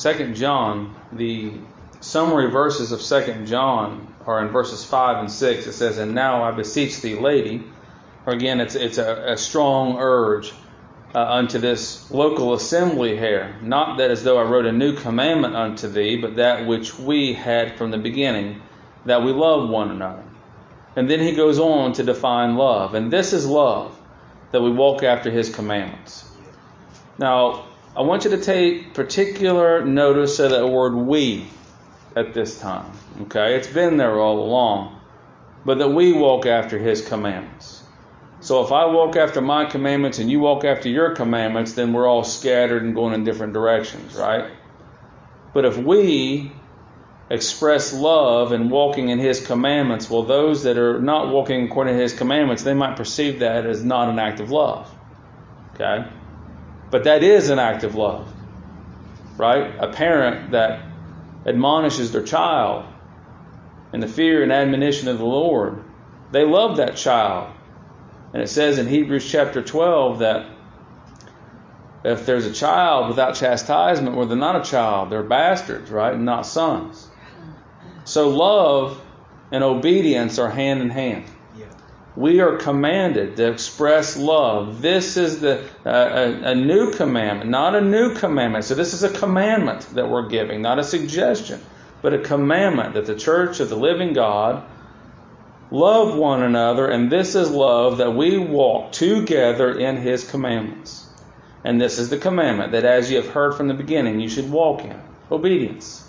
2 John, the summary verses of 2 John are in verses 5 and 6. It says, And now I beseech thee, lady, or again, it's, it's a, a strong urge uh, unto this local assembly here. Not that as though I wrote a new commandment unto thee, but that which we had from the beginning, that we love one another. And then he goes on to define love. And this is love, that we walk after his commandments. Now, I want you to take particular notice of that word we at this time. Okay? It's been there all along. But that we walk after his commandments. So if I walk after my commandments and you walk after your commandments, then we're all scattered and going in different directions, right? But if we express love and walking in his commandments, well, those that are not walking according to his commandments, they might perceive that as not an act of love. Okay? But that is an act of love, right? A parent that admonishes their child in the fear and admonition of the Lord, they love that child. And it says in Hebrews chapter 12 that if there's a child without chastisement, well, they're not a child, they're bastards, right? And not sons. So love and obedience are hand in hand we are commanded to express love. This is the uh, a, a, new commandment, not a new commandment. So this is a commandment that we're giving, not a suggestion, but a commandment that the church of the living God love one another, and this is love that we walk together in His commandments. And this is the commandment that, as you have heard from the beginning, you should walk in obedience.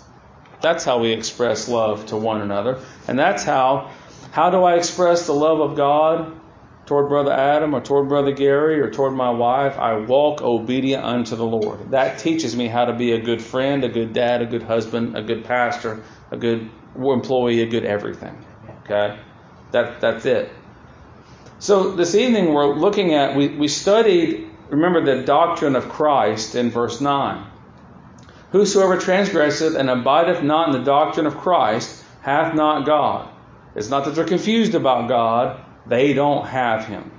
That's how we express love to one another, and that's how how do I express the love of God toward Brother Adam or toward Brother Gary or toward my wife? I walk obedient unto the Lord. That teaches me how to be a good friend, a good dad, a good husband, a good pastor, a good employee, a good everything. Okay? That, that's it. So this evening we're looking at, we, we studied, remember, the doctrine of Christ in verse 9. Whosoever transgresseth and abideth not in the doctrine of Christ hath not God. It's not that they're confused about God, they don't have him.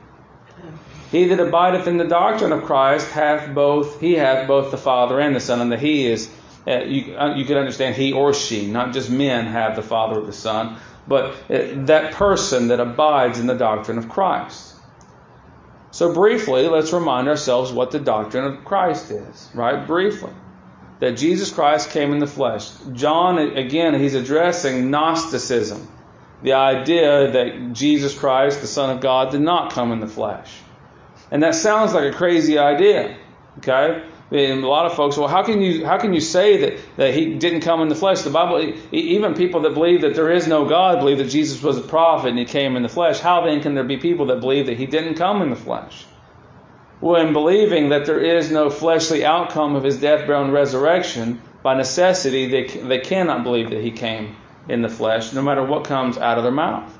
He that abideth in the doctrine of Christ hath both, he hath both the Father and the Son, and the he is, uh, you, uh, you can understand he or she, not just men have the Father or the Son, but uh, that person that abides in the doctrine of Christ. So briefly, let's remind ourselves what the doctrine of Christ is, right? Briefly. That Jesus Christ came in the flesh. John, again, he's addressing Gnosticism the idea that Jesus Christ, the Son of God, did not come in the flesh. And that sounds like a crazy idea. Okay? And a lot of folks, well, how can you how can you say that, that he didn't come in the flesh? The Bible, even people that believe that there is no God, believe that Jesus was a prophet and he came in the flesh. How then can there be people that believe that he didn't come in the flesh? Well, in believing that there is no fleshly outcome of his death, burial, and resurrection, by necessity, they, they cannot believe that he came in the flesh, no matter what comes out of their mouth.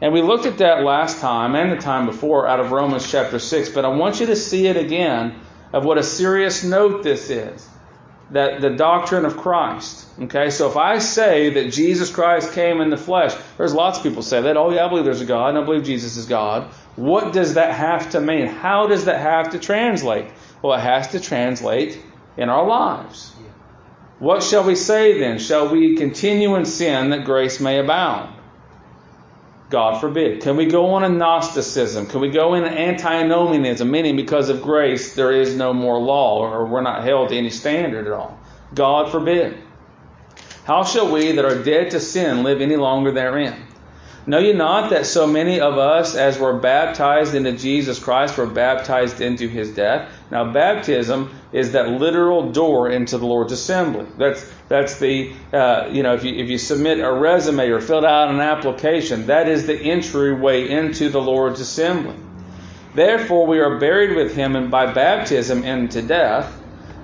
And we looked at that last time and the time before out of Romans chapter 6, but I want you to see it again of what a serious note this is. That the doctrine of Christ. Okay, so if I say that Jesus Christ came in the flesh, there's lots of people say that. Oh, yeah, I believe there's a God, and I believe Jesus is God. What does that have to mean? How does that have to translate? Well, it has to translate in our lives. What shall we say then? Shall we continue in sin that grace may abound? God forbid. Can we go on in Gnosticism? Can we go in antinomianism, meaning because of grace there is no more law or we're not held to any standard at all? God forbid. How shall we that are dead to sin live any longer therein? Know ye not that so many of us, as were baptized into Jesus Christ, were baptized into his death? Now, baptism is that literal door into the Lord's assembly. That's that's the uh, you know if you if you submit a resume or fill out an application, that is the entryway into the Lord's assembly. Therefore, we are buried with him and by baptism into death,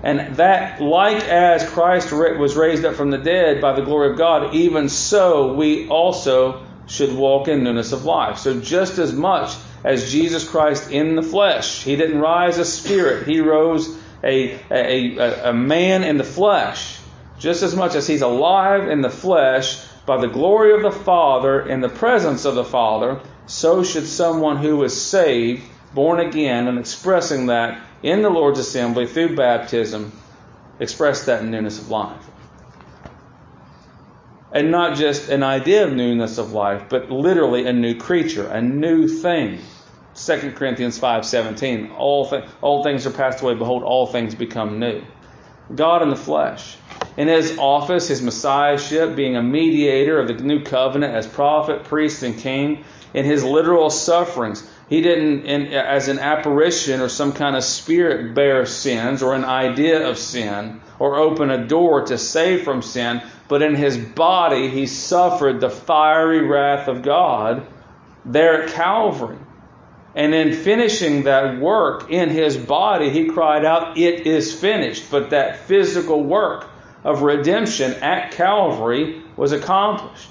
and that like as Christ was raised up from the dead by the glory of God, even so we also should walk in newness of life. So just as much as Jesus Christ in the flesh, he didn't rise a spirit, he rose a, a, a, man in the flesh. Just as much as he's alive in the flesh by the glory of the Father in the presence of the Father, so should someone who is saved, born again, and expressing that in the Lord's assembly through baptism, express that newness of life. And not just an idea of newness of life, but literally a new creature, a new thing. 2 Corinthians 5:17 all th- all things are passed away behold all things become new. God in the flesh. In his office, his messiahship, being a mediator of the new covenant as prophet, priest, and king, in his literal sufferings, he didn't, in, as an apparition or some kind of spirit, bear sins or an idea of sin or open a door to save from sin, but in his body, he suffered the fiery wrath of God there at Calvary. And in finishing that work in his body, he cried out, It is finished. But that physical work of redemption at Calvary was accomplished.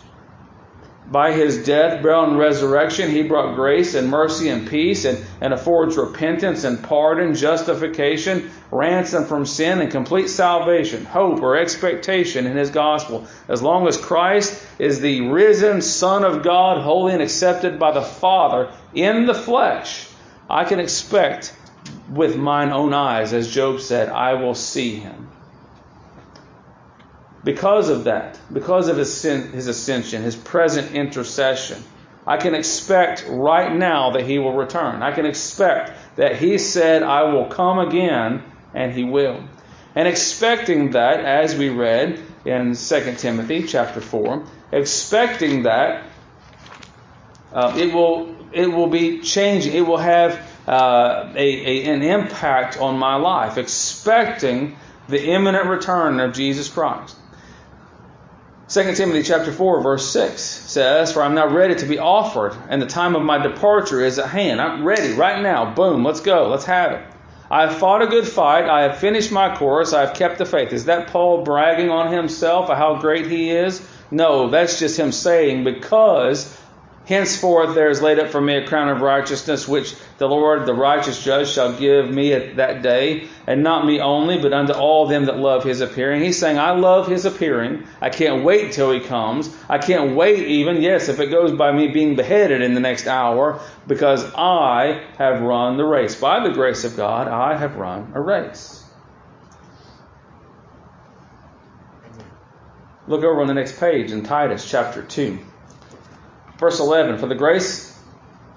By his death, burial, and resurrection, he brought grace and mercy and peace and, and affords repentance and pardon, justification, ransom from sin, and complete salvation, hope or expectation in his gospel. As long as Christ is the risen Son of God, holy and accepted by the Father in the flesh, I can expect with mine own eyes, as Job said, I will see him. Because of that, because of his, sin, his ascension, his present intercession, I can expect right now that he will return. I can expect that he said, I will come again, and he will. And expecting that, as we read in 2 Timothy chapter 4, expecting that uh, it will it will be changing. It will have uh, a, a, an impact on my life. Expecting the imminent return of Jesus Christ. 2 Timothy chapter 4 verse 6 says, For I'm now ready to be offered, and the time of my departure is at hand. I'm ready right now. Boom, let's go. Let's have it. I have fought a good fight. I have finished my course. I have kept the faith. Is that Paul bragging on himself, how great he is? No, that's just him saying, because Henceforth there is laid up for me a crown of righteousness, which the Lord, the righteous judge, shall give me at that day, and not me only, but unto all them that love his appearing. He's saying, I love his appearing. I can't wait till he comes. I can't wait even, yes, if it goes by me being beheaded in the next hour, because I have run the race. By the grace of God, I have run a race. Look over on the next page in Titus chapter 2. Verse 11 For the grace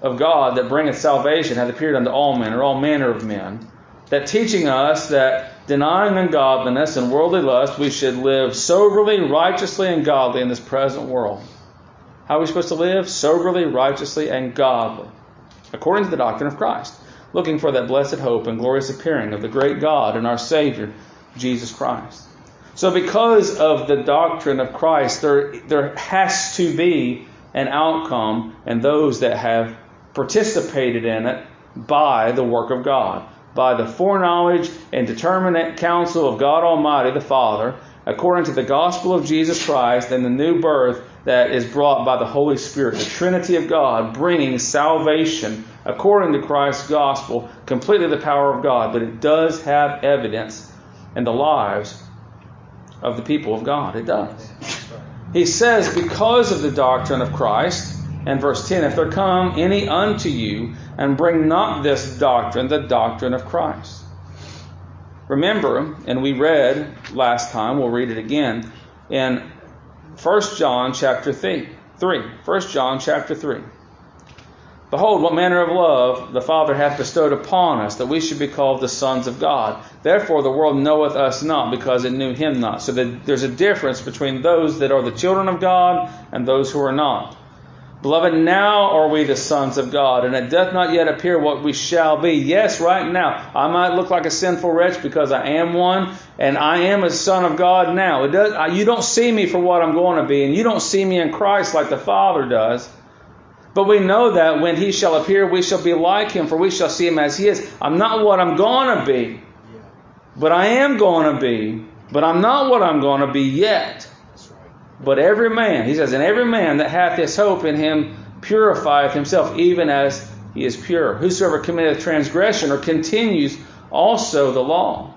of God that bringeth salvation hath appeared unto all men, or all manner of men, that teaching us that denying ungodliness and worldly lust, we should live soberly, righteously, and godly in this present world. How are we supposed to live? Soberly, righteously, and godly, according to the doctrine of Christ, looking for that blessed hope and glorious appearing of the great God and our Savior, Jesus Christ. So, because of the doctrine of Christ, there, there has to be an outcome and those that have participated in it by the work of God, by the foreknowledge and determinate counsel of God Almighty the Father, according to the gospel of Jesus Christ and the new birth that is brought by the Holy Spirit, the Trinity of God bringing salvation according to Christ's gospel, completely the power of God, but it does have evidence in the lives of the people of God. It does. He says, because of the doctrine of Christ, and verse 10, if there come any unto you and bring not this doctrine, the doctrine of Christ. Remember, and we read last time, we'll read it again, in 1 John chapter 3. 1 John chapter 3. Behold, what manner of love the Father hath bestowed upon us, that we should be called the sons of God. Therefore the world knoweth us not, because it knew him not. So that there's a difference between those that are the children of God and those who are not. Beloved, now are we the sons of God, and it doth not yet appear what we shall be. Yes, right now. I might look like a sinful wretch because I am one, and I am a son of God now. Does, you don't see me for what I'm going to be, and you don't see me in Christ like the Father does. But we know that when he shall appear, we shall be like him, for we shall see him as he is. I'm not what I'm going to be, but I am going to be. But I'm not what I'm going to be yet. But every man, he says, and every man that hath this hope in him purifieth himself, even as he is pure. Whosoever committeth transgression or continues also the law.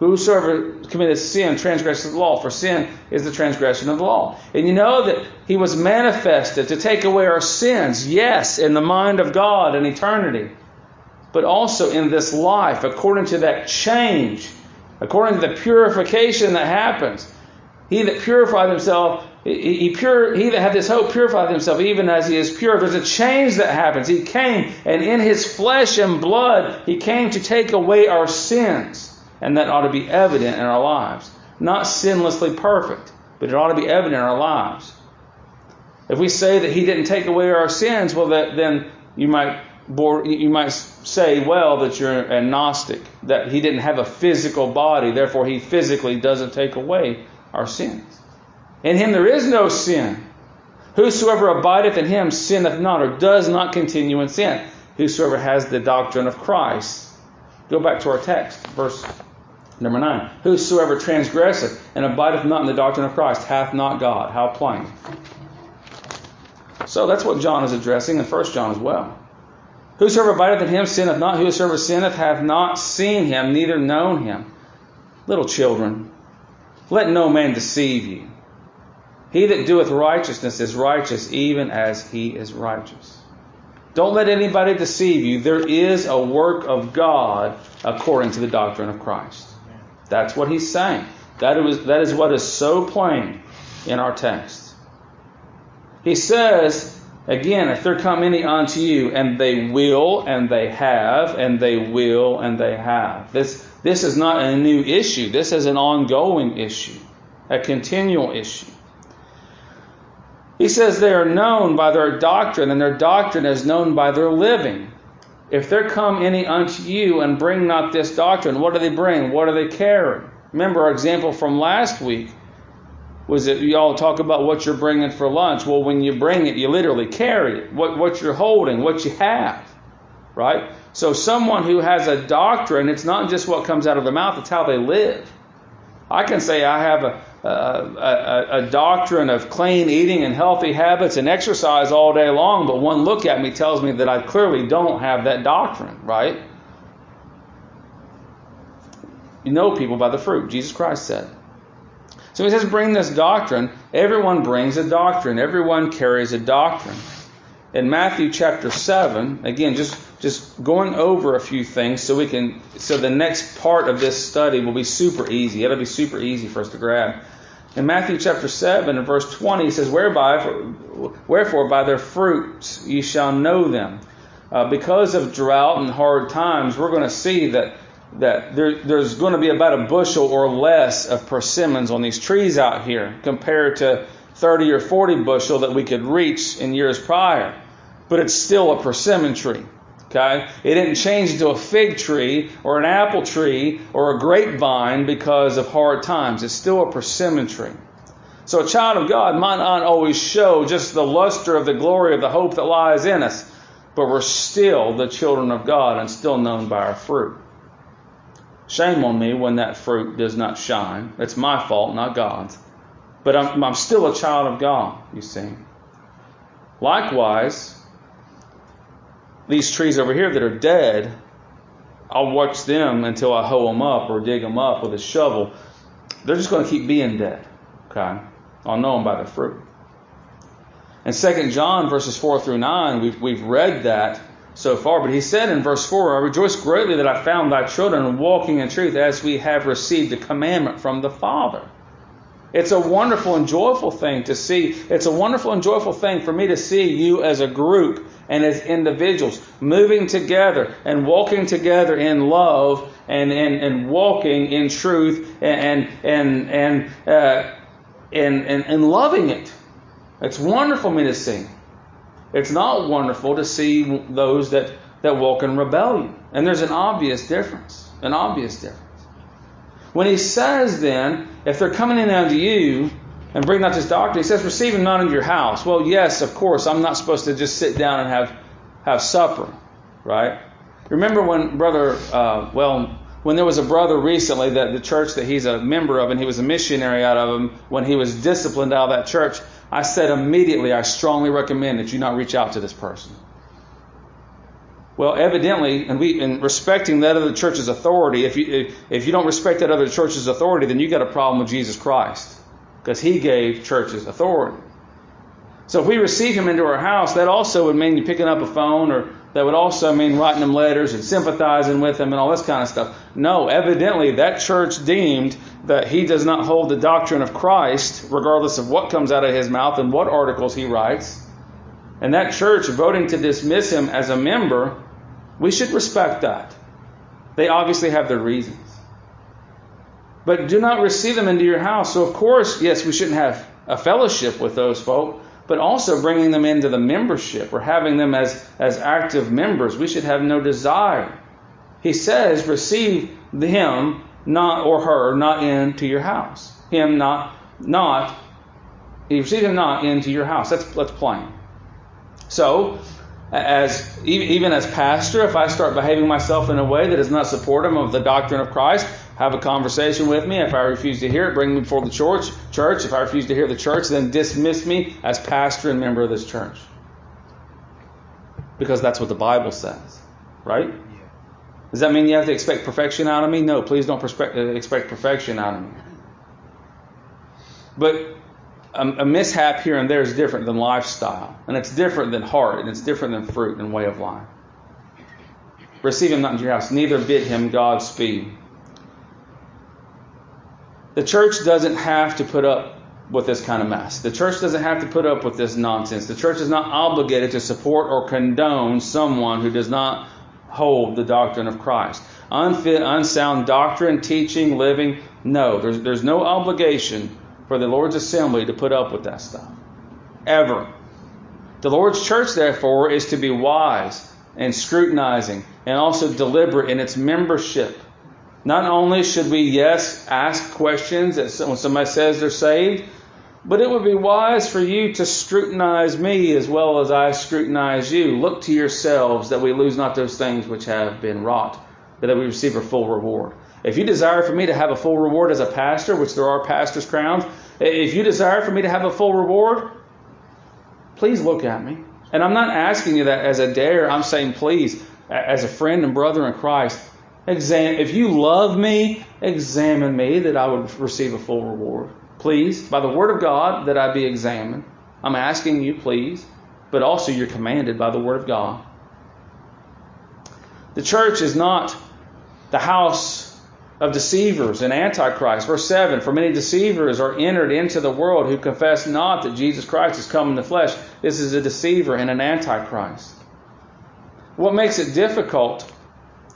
Whosoever committeth sin transgresses the law, for sin is the transgression of the law. And you know that he was manifested to take away our sins, yes, in the mind of God in eternity, but also in this life, according to that change according to the purification that happens. He that purified himself, he, he, pure, he that had this hope purified himself even as he is pure. There's a change that happens. He came, and in his flesh and blood, he came to take away our sins. And that ought to be evident in our lives. Not sinlessly perfect, but it ought to be evident in our lives. If we say that he didn't take away our sins, well, that, then you might you might say, well, that you're a Gnostic, that he didn't have a physical body, therefore he physically doesn't take away our sins. In him there is no sin. Whosoever abideth in him sinneth not, or does not continue in sin. Whosoever has the doctrine of Christ. Go back to our text, verse number 9. Whosoever transgresseth and abideth not in the doctrine of Christ hath not God. How plain. So that's what John is addressing in 1 John as well. Whosoever abideth in him sinneth not. Whosoever sinneth hath not seen him, neither known him. Little children, let no man deceive you. He that doeth righteousness is righteous, even as he is righteous. Don't let anybody deceive you. There is a work of God according to the doctrine of Christ. That's what he's saying. That is, that is what is so plain in our text. He says, again, if there come any unto you, and they will, and they have, and they will, and they have. This, this is not a new issue. This is an ongoing issue, a continual issue. He says they are known by their doctrine, and their doctrine is known by their living. If there come any unto you and bring not this doctrine, what do they bring? What do they carry? Remember our example from last week was that y'all talk about what you're bringing for lunch. Well, when you bring it, you literally carry it. What, what you're holding, what you have, right? So someone who has a doctrine, it's not just what comes out of their mouth, it's how they live. I can say I have a, Uh, a, a, a, doctrine of clean eating and healthy habits and exercise all day long, but one look at me tells me that I clearly don't have that doctrine, right? You know people by the fruit, Jesus Christ said. So he says, bring this doctrine. Everyone brings a doctrine. Everyone carries a doctrine in Matthew chapter 7, again, just, just going over a few things so we can, so the next part of this study will be super easy. It'll be super easy for us to grab. In Matthew chapter 7 and verse 20, he says, Whereby, Wherefore by their fruits ye shall know them. Uh, because of drought and hard times, we're going to see that, that there, there's going to be about a bushel or less of persimmons on these trees out here compared to 30 or 40 bushel that we could reach in years prior. But it's still a persimmon tree. Okay? It didn't change into a fig tree or an apple tree or a grapevine because of hard times. It's still a persimmon tree. So a child of God might not always show just the luster of the glory of the hope that lies in us, but we're still the children of God and still known by our fruit. Shame on me when that fruit does not shine. It's my fault, not God's. But I'm, I'm still a child of God, you see. Likewise, these trees over here that are dead, I'll watch them until I hoe them up or dig them up with a shovel. They're just going to keep being dead. Okay? I'll know them by their fruit. In 2 John verses 4 through 9, we've, we've read that so far, but he said in verse 4, I rejoice greatly that I found thy children walking in truth as we have received the commandment from the Father. It's a wonderful and joyful thing to see. It's a wonderful and joyful thing for me to see you as a group and as individuals moving together and walking together in love and, and, and walking in truth and, and, and, uh, and, and, and loving it. It's wonderful for me to see. It's not wonderful to see those that, that walk in rebellion. And there's an obvious difference. An obvious difference. When he says then, if they're coming in unto you and bring not this doctrine, he says, receive them not into your house. Well, yes, of course, I'm not supposed to just sit down and have, have supper, right? Remember when brother, uh, well, when there was a brother recently that the church that he's a member of and he was a missionary out of him, when he was disciplined out of that church, I said immediately, I strongly recommend that you not reach out to this person. Well, evidently, and we in respecting that other church's authority, if you if you don't respect that other church's authority, then you got a problem with Jesus Christ, because He gave churches authority. So if we receive Him into our house, that also would mean you picking up a phone or that would also mean writing them letters and sympathizing with them and all this kind of stuff. No, evidently that church deemed that he does not hold the doctrine of Christ, regardless of what comes out of his mouth and what articles he writes. And that church voting to dismiss him as a member, we should respect that. They obviously have their reasons. But do not receive them into your house. So, of course, yes, we shouldn't have a fellowship with those folk but also bringing them into the membership or having them as, as active members. We should have no desire. He says, receive him not or her not into your house. Him not not receive him not into your house. That's that's plain. So as even as pastor, if I start behaving myself in a way that is not supportive of the doctrine of Christ, have a conversation with me. If I refuse to hear it, bring me before the church. Church. If I refuse to hear the church, then dismiss me as pastor and member of this church. Because that's what the Bible says, right? Does that mean you have to expect perfection out of me? No, please don't uh, expect perfection out of me. But a, a mishap here and there is different than lifestyle, and it's different than heart, and it's different than fruit and way of life. Receive him not into your house, neither bid him Godspeed. The church doesn't have to put up with this kind of mess. The church doesn't have to put up with this nonsense. The church is not obligated to support or condone someone who does not hold the doctrine of Christ. Unfit, unsound doctrine, teaching, living, no. There's, there's no obligation for the Lord's assembly to put up with that stuff. Ever. The Lord's church, therefore, is to be wise and scrutinizing and also deliberate in its membership not only should we, yes, ask questions when somebody says they're saved, but it would be wise for you to scrutinize me as well as I scrutinize you. Look to yourselves that we lose not those things which have been wrought, but that we receive a full reward. If you desire for me to have a full reward as a pastor, which there are pastors' crowns, if you desire for me to have a full reward, please look at me. And I'm not asking you that as a dare. I'm saying, please, as a friend and brother in Christ, Exam- if you love me, examine me that I would receive a full reward. Please, by the word of God, that I be examined. I'm asking you, please, but also you're commanded by the word of God. The church is not the house of deceivers and antichrist. Verse 7 For many deceivers are entered into the world who confess not that Jesus Christ has come in the flesh. This is a deceiver and an antichrist. What makes it difficult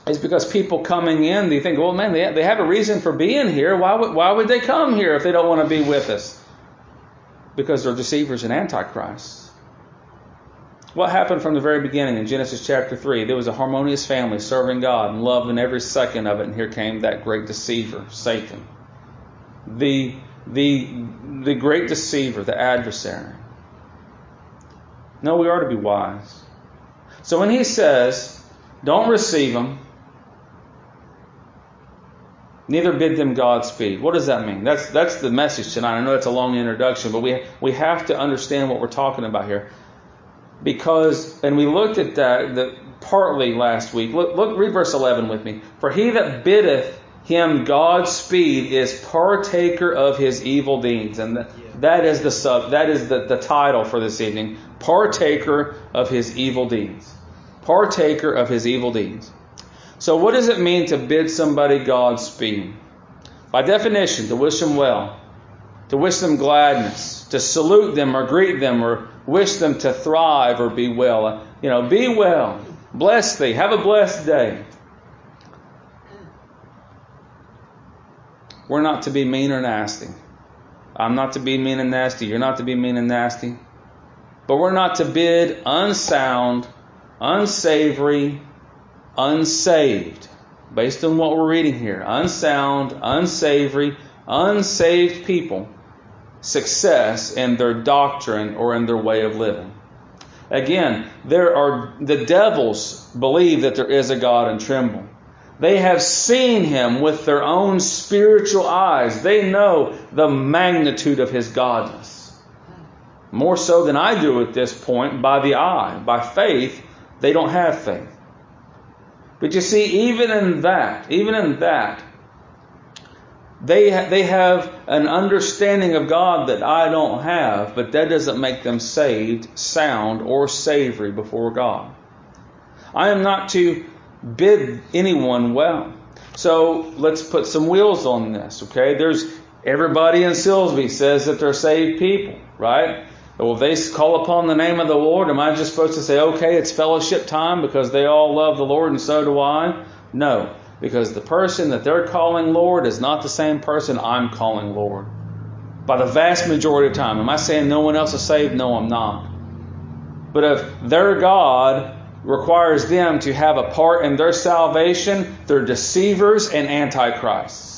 is because people coming in, they think, well, man, they, they have a reason for being here. Why would, why would they come here if they don't want to be with us? Because they're deceivers and antichrists. What happened from the very beginning in Genesis chapter 3? There was a harmonious family serving God and loving every second of it, and here came that great deceiver, Satan. The, the, the great deceiver, the adversary. No, we are to be wise. So when he says, don't receive them, Neither bid them Godspeed. What does that mean? That's that's the message tonight. I know it's a long introduction, but we we have to understand what we're talking about here. Because and we looked at that the, partly last week. Look, look read verse 11 with me. For he that biddeth him Godspeed is partaker of his evil deeds. And the, that is the sub that is the, the title for this evening. Partaker of his evil deeds. Partaker of his evil deeds. So, what does it mean to bid somebody Godspeed? By definition, to wish them well, to wish them gladness, to salute them or greet them or wish them to thrive or be well. You know, be well, bless thee, have a blessed day. We're not to be mean or nasty. I'm not to be mean and nasty. You're not to be mean and nasty. But we're not to bid unsound, unsavory, unsaved, based on what we're reading here, unsound, unsavory, unsaved people success in their doctrine or in their way of living. Again, there are the devils believe that there is a God and tremble. They have seen him with their own spiritual eyes. They know the magnitude of his godness. More so than I do at this point by the eye. By faith, they don't have faith. But you see, even in that, even in that, they, they have an understanding of God that I don't have, but that doesn't make them saved, sound, or savory before God. I am not to bid anyone well. So let's put some wheels on this, okay? There's everybody in Silsbee says that they're saved people, right? Well, they call upon the name of the Lord, am I just supposed to say, okay, it's fellowship time because they all love the Lord and so do I? No, because the person that they're calling Lord is not the same person I'm calling Lord. By the vast majority of time. Am I saying no one else is saved? No, I'm not. But if their God requires them to have a part in their salvation, they're deceivers and antichrists.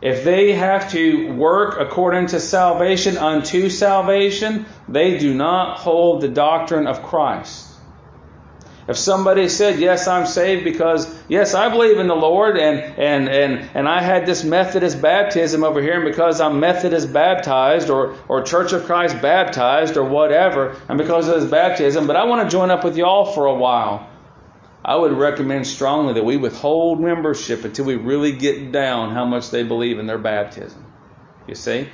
If they have to work according to salvation unto salvation, they do not hold the doctrine of Christ. If somebody said, Yes, I'm saved because, yes, I believe in the Lord and, and, and, and I had this Methodist baptism over here, and because I'm Methodist baptized or, or Church of Christ baptized or whatever, and because of this baptism, but I want to join up with y'all for a while. I would recommend strongly that we withhold membership until we really get down how much they believe in their baptism. You see?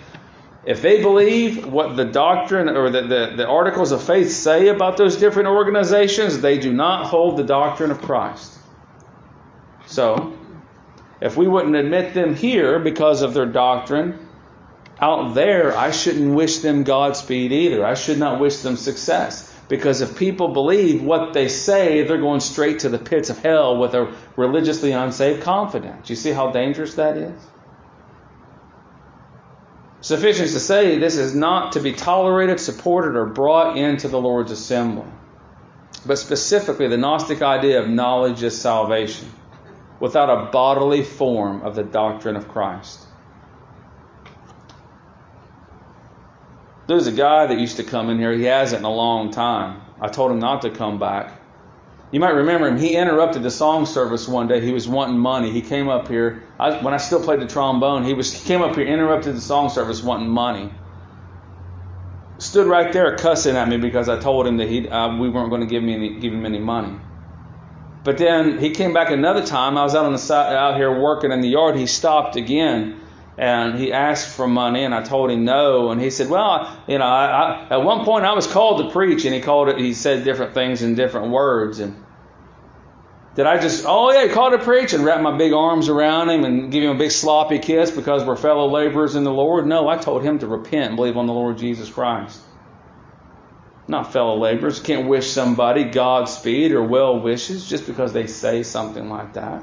If they believe what the doctrine or the, the, the, articles of faith say about those different organizations, they do not hold the doctrine of Christ. So, if we wouldn't admit them here because of their doctrine, out there, I shouldn't wish them Godspeed either. I should not wish them success. Because if people believe what they say, they're going straight to the pits of hell with a religiously unsaved confidence. You see how dangerous that is? Sufficient to say, this is not to be tolerated, supported, or brought into the Lord's assembly. But specifically, the Gnostic idea of knowledge is salvation, without a bodily form of the doctrine of Christ. There's a guy that used to come in here. He hasn't in a long time. I told him not to come back. You might remember him. He interrupted the song service one day. He was wanting money. He came up here I, when I still played the trombone. He was he came up here, interrupted the song service, wanting money. Stood right there cussing at me because I told him that he uh, we weren't going to give me any, give him any money. But then he came back another time. I was out on the side, out here working in the yard. He stopped again and he asked for money and I told him no. And he said well you know I, I, at one point I was called to preach and he called it he said different things in different words. And did I just oh yeah he called to preach and wrap my big arms around him and give him a big sloppy kiss because we're fellow laborers in the Lord? No I told him to repent and believe on the Lord Jesus Christ. Not fellow laborers. Can't wish somebody Godspeed or well wishes just because they say something like that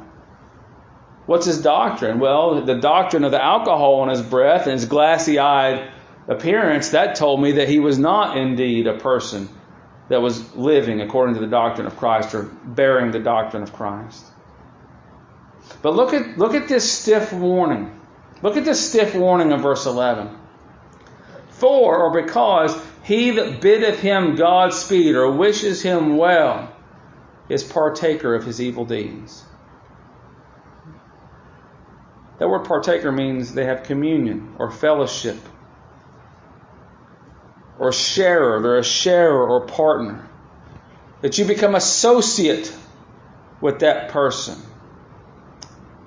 What's his doctrine? Well, the doctrine of the alcohol in his breath and his glassy eyed appearance, that told me that he was not indeed a person that was living according to the doctrine of Christ or bearing the doctrine of Christ. But look at, look at this stiff warning. Look at this stiff warning of verse 11. For or because he that biddeth him Godspeed or wishes him well is partaker of his evil deeds. That word partaker means they have communion or fellowship or sharer. They're a sharer or partner. That you become associate with that person.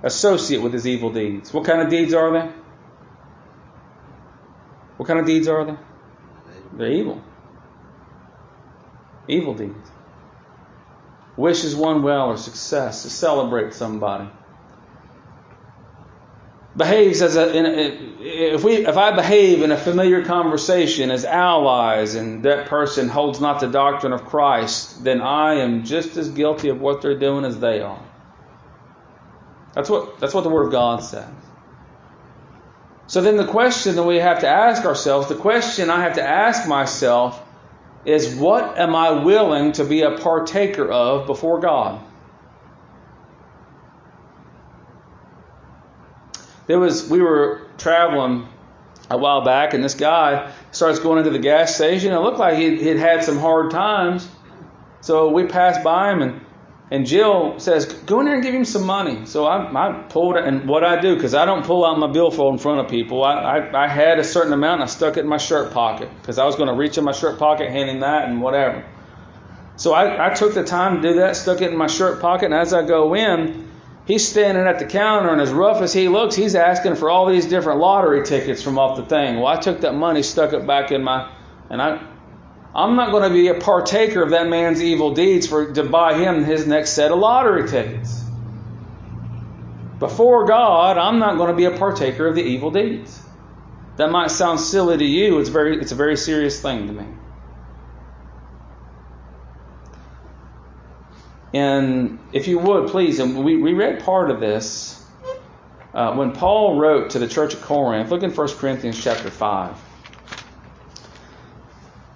Associate with his evil deeds. What kind of deeds are they? What kind of deeds are they? They're evil. Evil deeds. Wishes one well or success, to celebrate somebody behaves as a, a, if we if I behave in a familiar conversation as allies and that person holds not the doctrine of Christ, then I am just as guilty of what they're doing as they are. That's what that's what the Word of God says. So then the question that we have to ask ourselves, the question I have to ask myself is what am I willing to be a partaker of before God? There was we were traveling a while back, and this guy starts going into the gas station. It looked like he'd, he'd had some hard times, so we passed by him, and and Jill says, "Go in there and give him some money." So I, I pulled and what I do because I don't pull out my billfold in front of people. I, I I had a certain amount, and I stuck it in my shirt pocket because I was going to reach in my shirt pocket, hand him that, and whatever. So I, I took the time to do that, stuck it in my shirt pocket, and as I go in, He's standing at the counter, and as rough as he looks, he's asking for all these different lottery tickets from off the thing. Well, I took that money, stuck it back in my, and I, I'm not going to be a partaker of that man's evil deeds for to buy him his next set of lottery tickets. Before God, I'm not going to be a partaker of the evil deeds. That might sound silly to you. It's very it's a very serious thing to me. And if you would, please, and we, we read part of this uh, when Paul wrote to the church at Corinth. Look in 1 Corinthians chapter 5.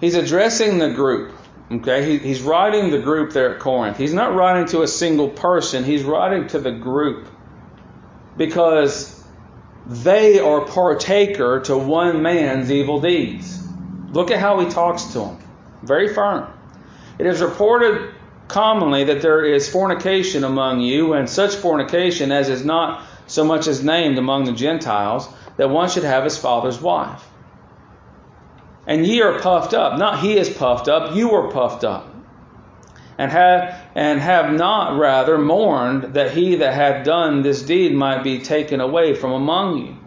He's addressing the group. Okay, he, he's writing the group there at Corinth. He's not writing to a single person, he's writing to the group because they are partaker to one man's evil deeds. Look at how he talks to them. Very firm. It is reported commonly that there is fornication among you, and such fornication as is not so much as named among the Gentiles, that one should have his father's wife. And ye are puffed up. Not he is puffed up, you are puffed up. And have, and have not rather mourned that he that hath done this deed might be taken away from among you.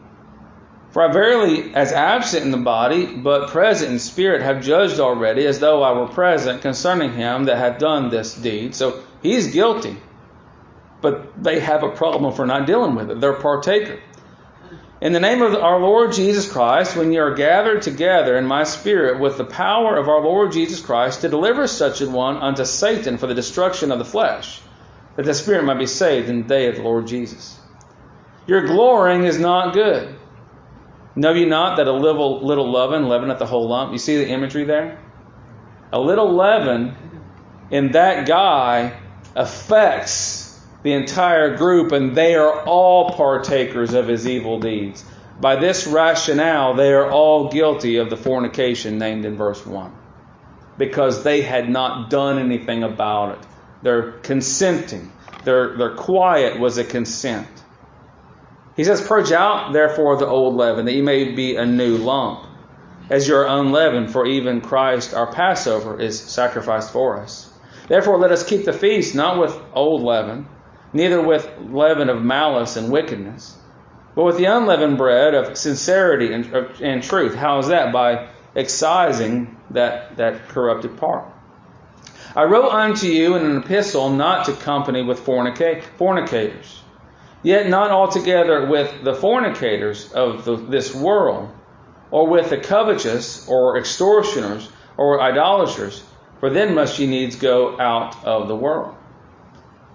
For I verily, as absent in the body, but present in spirit, have judged already, as though I were present, concerning him that hath done this deed. So he's guilty. But they have a problem for not dealing with it. They're partaker. In the name of our Lord Jesus Christ, when ye are gathered together in my spirit with the power of our Lord Jesus Christ to deliver such an one unto Satan for the destruction of the flesh, that the spirit might be saved in the day of the Lord Jesus. Your glorying is not good. Know ye not that a little, little leaven leaveneth the whole lump? You see the imagery there? A little leaven in that guy affects the entire group, and they are all partakers of his evil deeds. By this rationale, they are all guilty of the fornication named in verse 1 because they had not done anything about it. Their consenting, their, their quiet was a consent. He says, Purge out, therefore, the old leaven, that ye may be a new lump, as your unleavened, for even Christ our Passover is sacrificed for us. Therefore, let us keep the feast not with old leaven, neither with leaven of malice and wickedness, but with the unleavened bread of sincerity and, and truth. How is that? By excising that, that corrupted part. I wrote unto you in an epistle not to company with fornicators, yet not altogether with the fornicators of the, this world, or with the covetous, or extortioners, or idolaters, for then must ye needs go out of the world.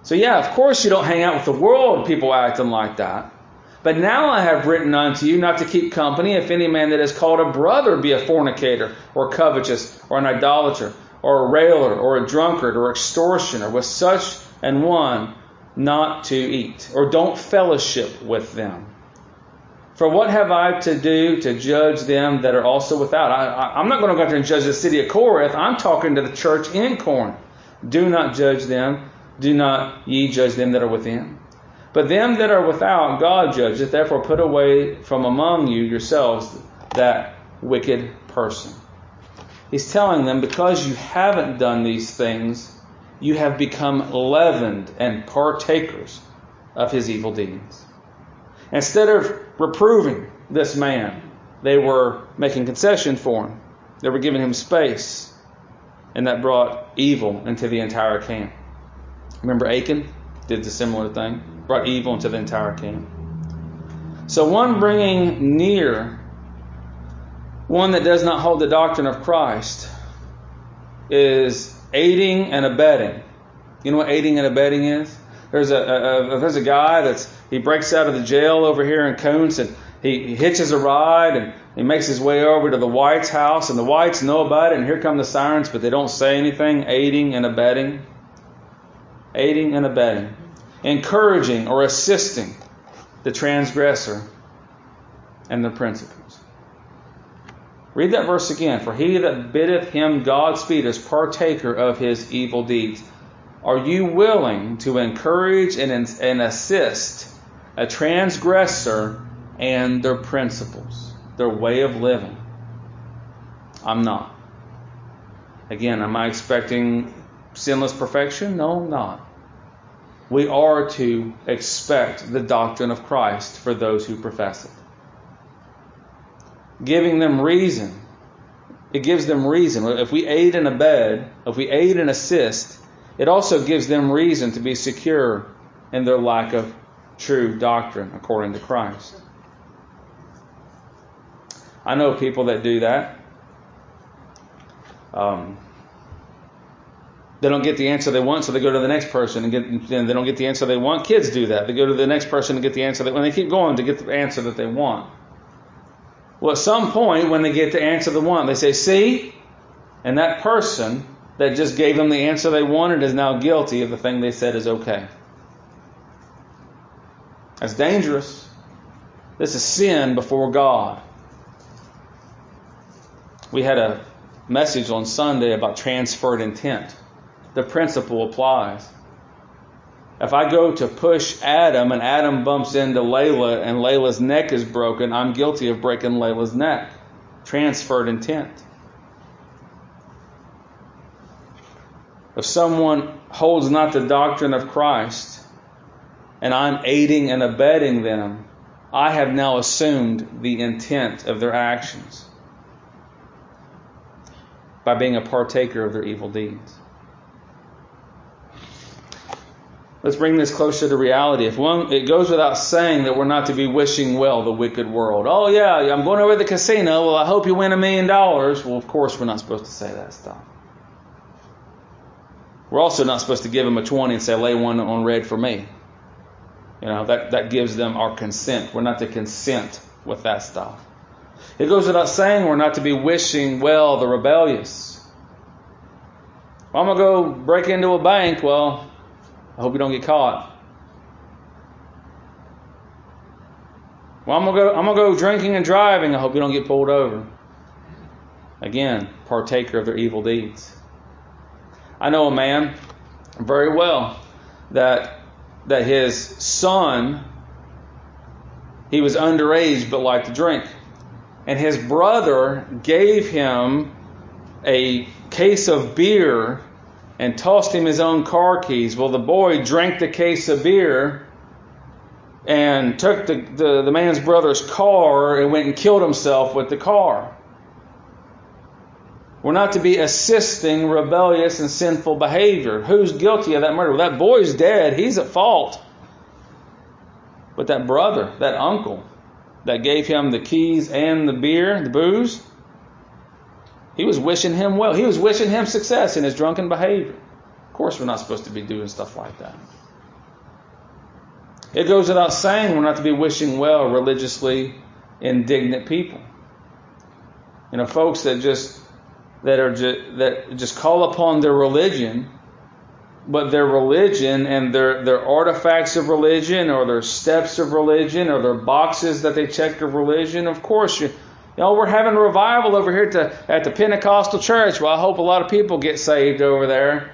So, yeah, of course you don't hang out with the world, people acting like that. But now I have written unto you not to keep company if any man that is called a brother be a fornicator, or covetous, or an idolater, or a railer, or a drunkard, or extortioner, with such an one not to eat, or don't fellowship with them. For what have I to do to judge them that are also without? I, am not going to go out there and judge the city of Corinth. I'm talking to the church in Corinth. Do not judge them do not ye judge them that are within? But them that are without, God judgeth. Therefore, put away from among you yourselves that wicked person. He's telling them, because you haven't done these things, you have become leavened and partakers of his evil deeds. Instead of reproving this man, they were making concession for him. They were giving him space, and that brought evil into the entire camp. Remember Achan did the similar thing, brought evil into the entire camp. So one bringing near one that does not hold the doctrine of Christ is aiding and abetting. You know what aiding and abetting is? There's a, a, a, there's a guy that's he breaks out of the jail over here in Kountze and he, he hitches a ride and he makes his way over to the White's house and the Whites know about it and here come the sirens but they don't say anything aiding and abetting aiding and abetting, encouraging or assisting the transgressor and the principles. Read that verse again. For he that biddeth him Godspeed is partaker of his evil deeds. Are you willing to encourage and, and assist a transgressor and their principles, their way of living? I'm not. Again, am I expecting sinless perfection? No, I'm not. We are to expect the doctrine of Christ for those who profess it. Giving them reason it gives them reason. If we aid and abet, if we aid and assist, it also gives them reason to be secure in their lack of true doctrine according to Christ. I know people that do that. Um, they don't get the answer they want, so they go to the next person and get. And they don't get the answer they want. Kids do that. They go to the next person and get the answer that when they keep going to get the answer that they want. Well, at some point, when they get the answer they want, they say, "See," and that person that just gave them the answer they wanted is now guilty of the thing they said is okay. That's dangerous. This is sin before God. We had a message on Sunday about transferred intent. The principle applies. If I go to push Adam and Adam bumps into Layla and Layla's neck is broken, I'm guilty of breaking Layla's neck. Transferred intent. If someone holds not the doctrine of Christ and I'm aiding and abetting them, I have now assumed the intent of their actions by being a partaker of their evil deeds. Let's bring this closer to reality. If one, it goes without saying that we're not to be wishing well the wicked world. Oh yeah, I'm going over to the casino. Well, I hope you win a million dollars. Well, of course we're not supposed to say that stuff. We're also not supposed to give them a 20 and say, lay one on red for me. You know, that, that gives them our consent. We're not to consent with that stuff. It goes without saying we're not to be wishing well the rebellious. I'm going to go break into a bank. Well, I hope you don't get caught. Well, I'm gonna go. Drinking and driving. I hope you don't get pulled over. Again, partaker of their evil deeds. I know a man very well that that his son he was underage but liked to drink. And his brother gave him a case of beer and tossed him his own car keys. Well, the boy drank the case of beer and took the, the, the man's brother's car and went and killed himself with the car. We're not to be assisting rebellious and sinful behavior. Who's guilty of that murder? Well, that boy's dead. He's at fault. But that brother, that uncle, that gave him the keys and the beer, the booze, he was wishing him well. He was wishing him success in his drunken behavior. Of course, we're not supposed to be doing stuff like that. It goes without saying we're not to be wishing well religiously indignant people. You know, folks that just that are just, that just call upon their religion, but their religion and their their artifacts of religion or their steps of religion or their boxes that they check of religion. Of course, you, you know we're having a revival over here at the at the Pentecostal church. Well, I hope a lot of people get saved over there.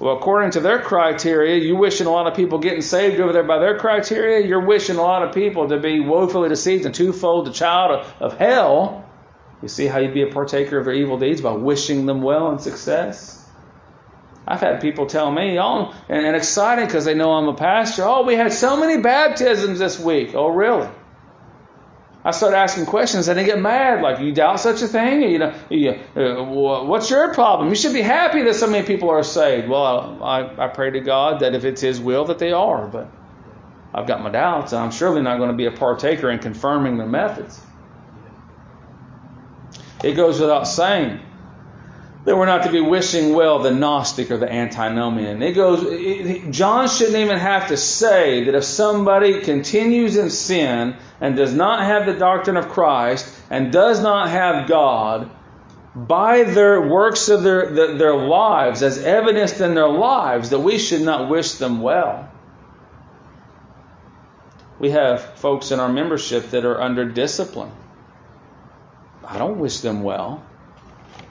Well, according to their criteria, you wishing a lot of people getting saved over there by their criteria. You're wishing a lot of people to be woefully deceived and twofold the child of, of hell. You see how you'd be a partaker of their evil deeds by wishing them well and success? I've had people tell me, oh, and, and excited because they know I'm a pastor, oh, we had so many baptisms this week. Oh, really? I started asking questions and they get mad, like, you doubt such a thing? You know, you, uh, what's your problem? You should be happy that so many people are saved. Well, I, I pray to God that if it's His will that they are, but I've got my doubts. I'm surely not going to be a partaker in confirming their methods. It goes without saying that we're not to be wishing well the Gnostic or the antinomian. It goes, it, John shouldn't even have to say that if somebody continues in sin and does not have the doctrine of Christ and does not have God, by their works of their, their, their lives, as evidenced in their lives, that we should not wish them well. We have folks in our membership that are under discipline I don't wish them well.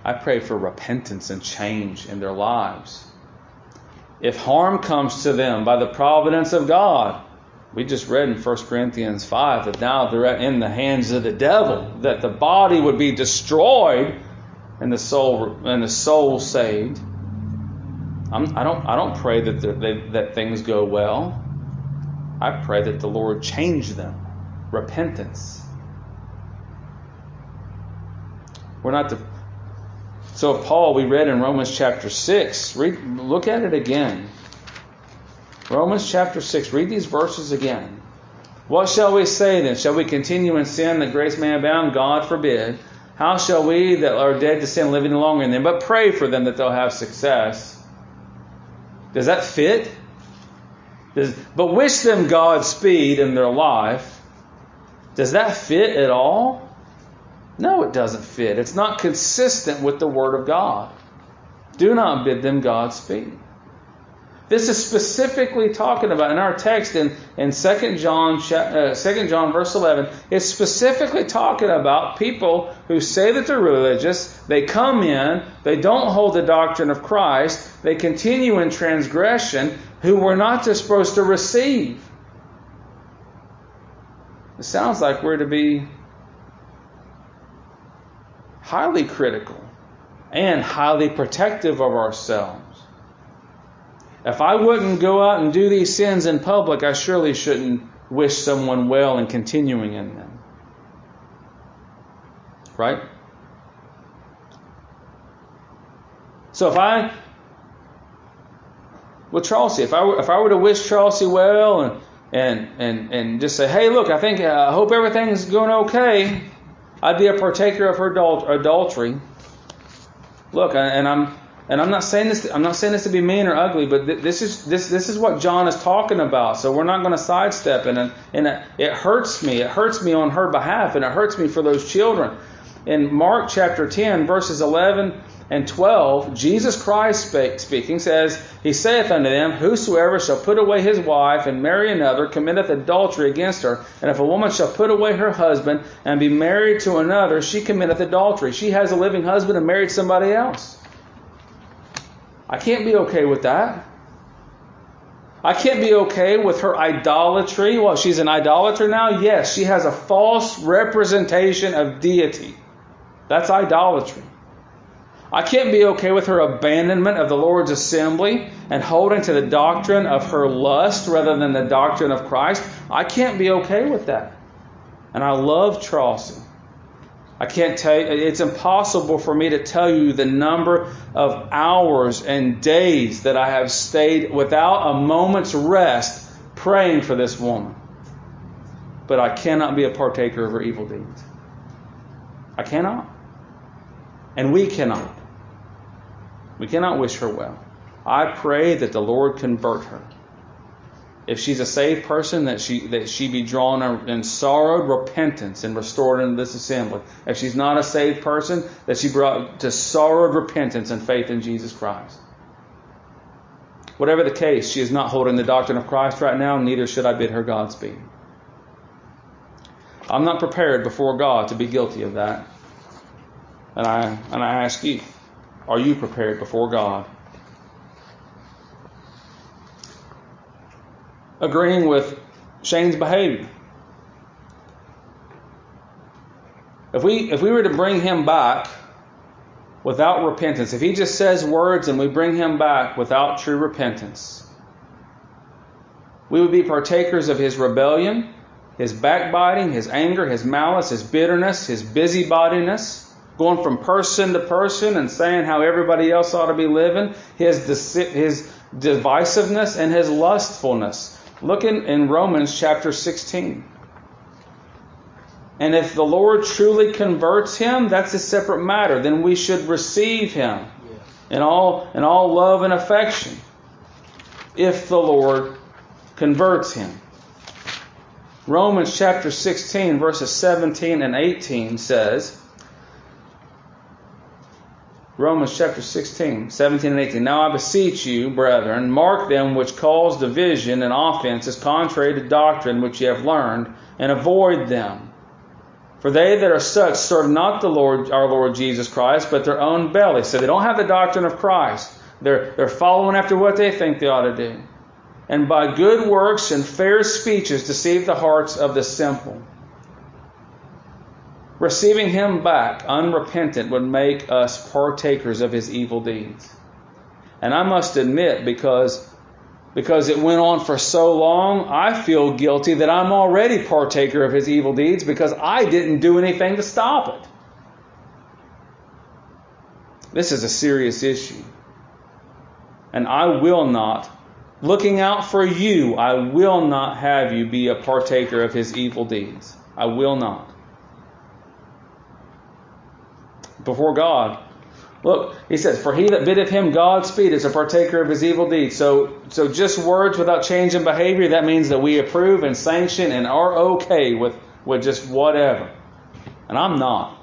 I pray for repentance and change in their lives. If harm comes to them by the providence of God, we just read in 1 Corinthians 5 that now they're in the hands of the devil, that the body would be destroyed and the soul and the soul saved. I'm, I don't, I don't pray that, they, that things go well. I pray that the Lord change them. Repentance. We're not to So, Paul, we read in Romans chapter 6, read, look at it again. Romans chapter 6, read these verses again. What shall we say then? Shall we continue in sin that grace may abound? God forbid. How shall we that are dead to sin live any longer in them? But pray for them that they'll have success. Does that fit? Does, but wish them Godspeed in their life. Does that fit at all? No, it doesn't fit. It's not consistent with the Word of God. Do not bid them Godspeed. This is specifically talking about in our text in, in 2 John, uh, 2 John verse 11, it's specifically talking about people who say that they're religious, they come in, they don't hold the doctrine of Christ, they continue in transgression, who we're not supposed to receive. It sounds like we're to be highly critical and highly protective of ourselves. If I wouldn't go out and do these sins in public, I surely shouldn't wish someone well and continuing in them. Right? So if I, with Chelsea, if I if I were to wish Chelsea well and and and and just say, hey, look, I think I hope everything's going okay, I'd be a partaker of her adultery. Look, and I'm and I'm not saying this. I'm not saying this to be mean or ugly, but th- this is this this is what John is talking about. So we're not going to sidestep and and it hurts me. It hurts me on her behalf, and it hurts me for those children. In Mark chapter 10, verses 11 and 12, Jesus Christ speaking says, He saith unto them, Whosoever shall put away his wife and marry another committeth adultery against her. And if a woman shall put away her husband and be married to another, she committeth adultery. She has a living husband and married somebody else. I can't be okay with that. I can't be okay with her idolatry. Well, she's an idolater now? Yes, she has a false representation of deity. That's idolatry. I can't be okay with her abandonment of the Lord's assembly and holding to the doctrine of her lust rather than the doctrine of Christ. I can't be okay with that. And I love Charleston. I can't tell you, it's impossible for me to tell you the number of hours and days that I have stayed without a moment's rest praying for this woman. But I cannot be a partaker of her evil deeds. I cannot. And we cannot. We cannot wish her well. I pray that the Lord convert her if she's a saved person, that she that she be drawn in sorrowed repentance and restored into this assembly. If she's not a saved person, that she brought to sorrowed repentance and faith in Jesus Christ. Whatever the case, she is not holding the doctrine of Christ right now, neither should I bid her Godspeed. I'm not prepared before God to be guilty of that. And I and I ask you, are you prepared before God agreeing with Shane's behavior. If we if we were to bring him back without repentance, if he just says words and we bring him back without true repentance, we would be partakers of his rebellion, his backbiting, his anger, his malice, his bitterness, his busybodiness, going from person to person and saying how everybody else ought to be living, his his divisiveness and his lustfulness. Look in, in Romans chapter 16. And if the Lord truly converts him, that's a separate matter. Then we should receive him in all in all love and affection. If the Lord converts him. Romans chapter 16 verses 17 and 18 says, Romans chapter 16, 17 and 18. Now I beseech you, brethren, mark them which cause division and offenses contrary to doctrine which ye have learned, and avoid them. For they that are such serve not the Lord, our Lord Jesus Christ, but their own belly. So they don't have the doctrine of Christ. They're, they're following after what they think they ought to do. And by good works and fair speeches deceive the hearts of the simple. Receiving him back unrepentant would make us partakers of his evil deeds. And I must admit, because, because it went on for so long, I feel guilty that I'm already partaker of his evil deeds because I didn't do anything to stop it. This is a serious issue. And I will not, looking out for you, I will not have you be a partaker of his evil deeds. I will not. Before God, Look, he says, For he that biddeth him Godspeed is a partaker of his evil deeds. So, so just words without change in behavior, that means that we approve and sanction and are okay with, with just whatever. And I'm not.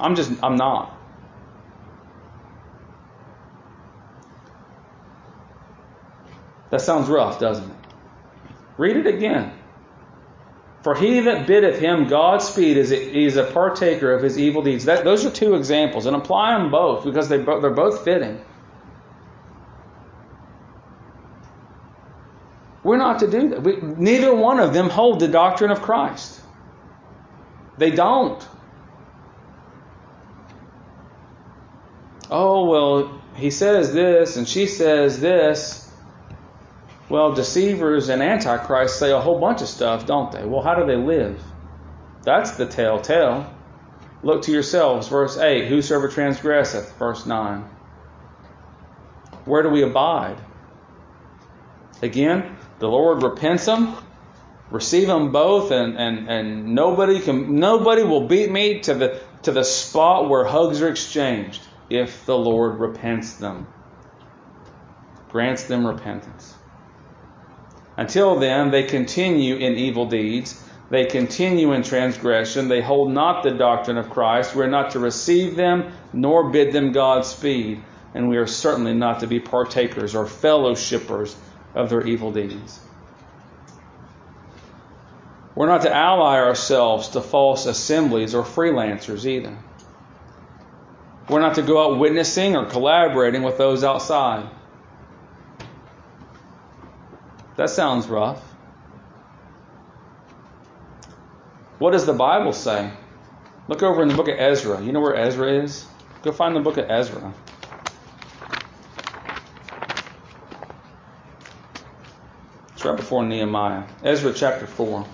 I'm just, I'm not. That sounds rough, doesn't it? Read it again. For he that biddeth him Godspeed is a, is a partaker of his evil deeds. That, those are two examples, and apply them both because they, they're both fitting. We're not to do that. We, neither one of them hold the doctrine of Christ. They don't. Oh, well, he says this and she says this. Well, deceivers and antichrists say a whole bunch of stuff, don't they? Well, how do they live? That's the telltale. Look to yourselves, verse 8. Whosoever transgresseth, verse 9. Where do we abide? Again, the Lord repents them, receive them both, and, and, and nobody can nobody will beat me to the to the spot where hugs are exchanged if the Lord repents them. Grants them repentance. Until then, they continue in evil deeds. They continue in transgression. They hold not the doctrine of Christ. We are not to receive them nor bid them Godspeed. And we are certainly not to be partakers or fellowshippers of their evil deeds. We're not to ally ourselves to false assemblies or freelancers either. We're not to go out witnessing or collaborating with those outside. That sounds rough. What does the Bible say? Look over in the book of Ezra. You know where Ezra is? Go find the book of Ezra. It's right before Nehemiah. Ezra chapter 4.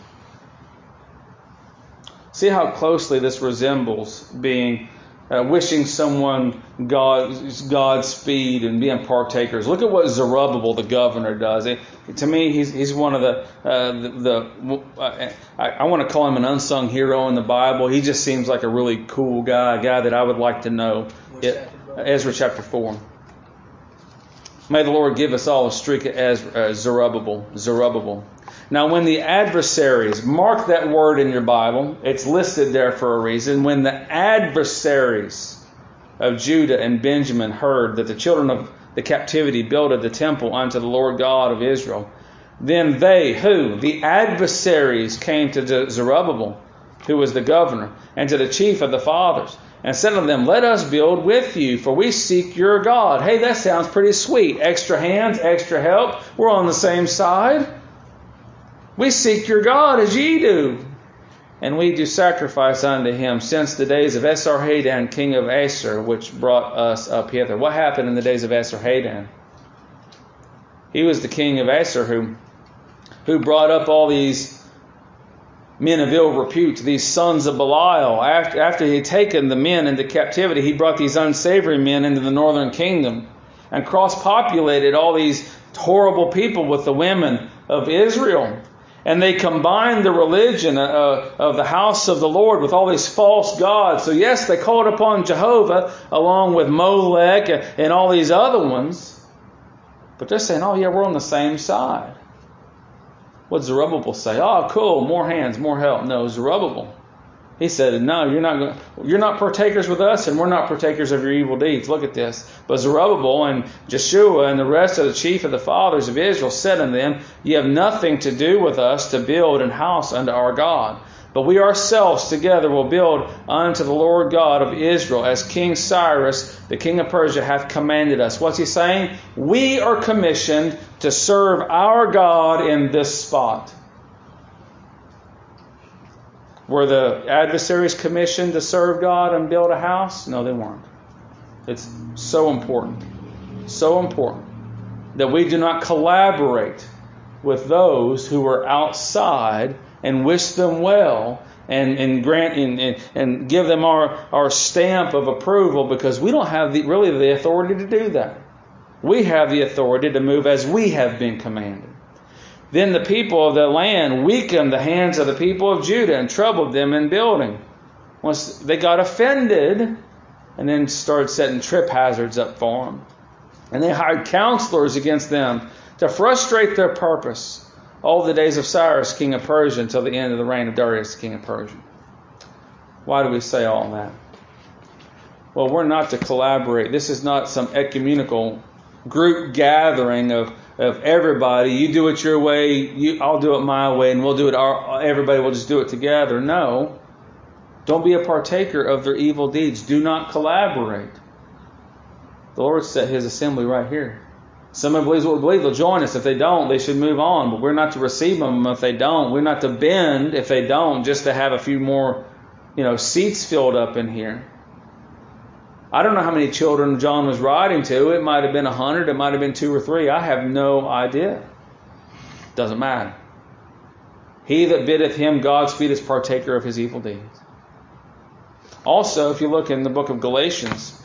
See how closely this resembles being uh, wishing someone God, Godspeed and being partakers. Look at what Zerubbabel, the governor, does. It, to me, he's, he's one of the, uh, the, the uh, I, I want to call him an unsung hero in the Bible. He just seems like a really cool guy, a guy that I would like to know. It, Ezra chapter 4. May the Lord give us all a streak of Ezra, uh, Zerubbabel. Zerubbabel. Now, when the adversaries, mark that word in your Bible, it's listed there for a reason. When the adversaries of Judah and Benjamin heard that the children of the captivity builded the temple unto the Lord God of Israel, then they, who? The adversaries came to Zerubbabel, who was the governor, and to the chief of the fathers, and said unto them, Let us build with you, for we seek your God. Hey, that sounds pretty sweet. Extra hands, extra help. We're on the same side. We seek your God as ye do. And we do sacrifice unto him since the days of Esarhaddon, king of Assur, which brought us up hither. What happened in the days of Esarhaddon? He was the king of Assur who, who brought up all these men of ill repute, these sons of Belial. After, after he had taken the men into captivity, he brought these unsavory men into the northern kingdom and cross populated all these horrible people with the women of Israel and they combined the religion uh, of the house of the Lord with all these false gods. So, yes, they called upon Jehovah along with Molech and all these other ones, but they're saying, oh, yeah, we're on the same side. What Zerubbabel say? Oh, cool, more hands, more help. No, Zerubbabel he said, "No, you're not. You're not partakers with us, and we're not partakers of your evil deeds. Look at this." But Zerubbabel and Jeshua and the rest of the chief of the fathers of Israel said unto them, "Ye have nothing to do with us to build an house unto our God, but we ourselves together will build unto the Lord God of Israel, as King Cyrus, the king of Persia, hath commanded us." What's he saying? We are commissioned to serve our God in this spot. Were the adversaries commissioned to serve God and build a house? No, they weren't. It's so important, so important that we do not collaborate with those who are outside and wish them well and, and grant and, and, and give them our, our stamp of approval because we don't have the, really the authority to do that. We have the authority to move as we have been commanded. Then the people of the land weakened the hands of the people of Judah and troubled them in building. Once they got offended and then started setting trip hazards up for them. And they hired counselors against them to frustrate their purpose all the days of Cyrus, king of Persia, until the end of the reign of Darius, king of Persia. Why do we say all that? Well, we're not to collaborate. This is not some ecumenical group gathering of, of everybody. You do it your way, you, I'll do it my way, and we'll do it our, everybody will just do it together. No. Don't be a partaker of their evil deeds. Do not collaborate. The Lord set his assembly right here. Someone believes what we believe, they'll join us. If they don't, they should move on. But we're not to receive them if they don't. We're not to bend if they don't, just to have a few more, you know, seats filled up in here. I don't know how many children John was writing to. It might have been a hundred, it might have been two or three. I have no idea. Doesn't matter. He that biddeth him Godspeed is partaker of his evil deeds. Also, if you look in the book of Galatians,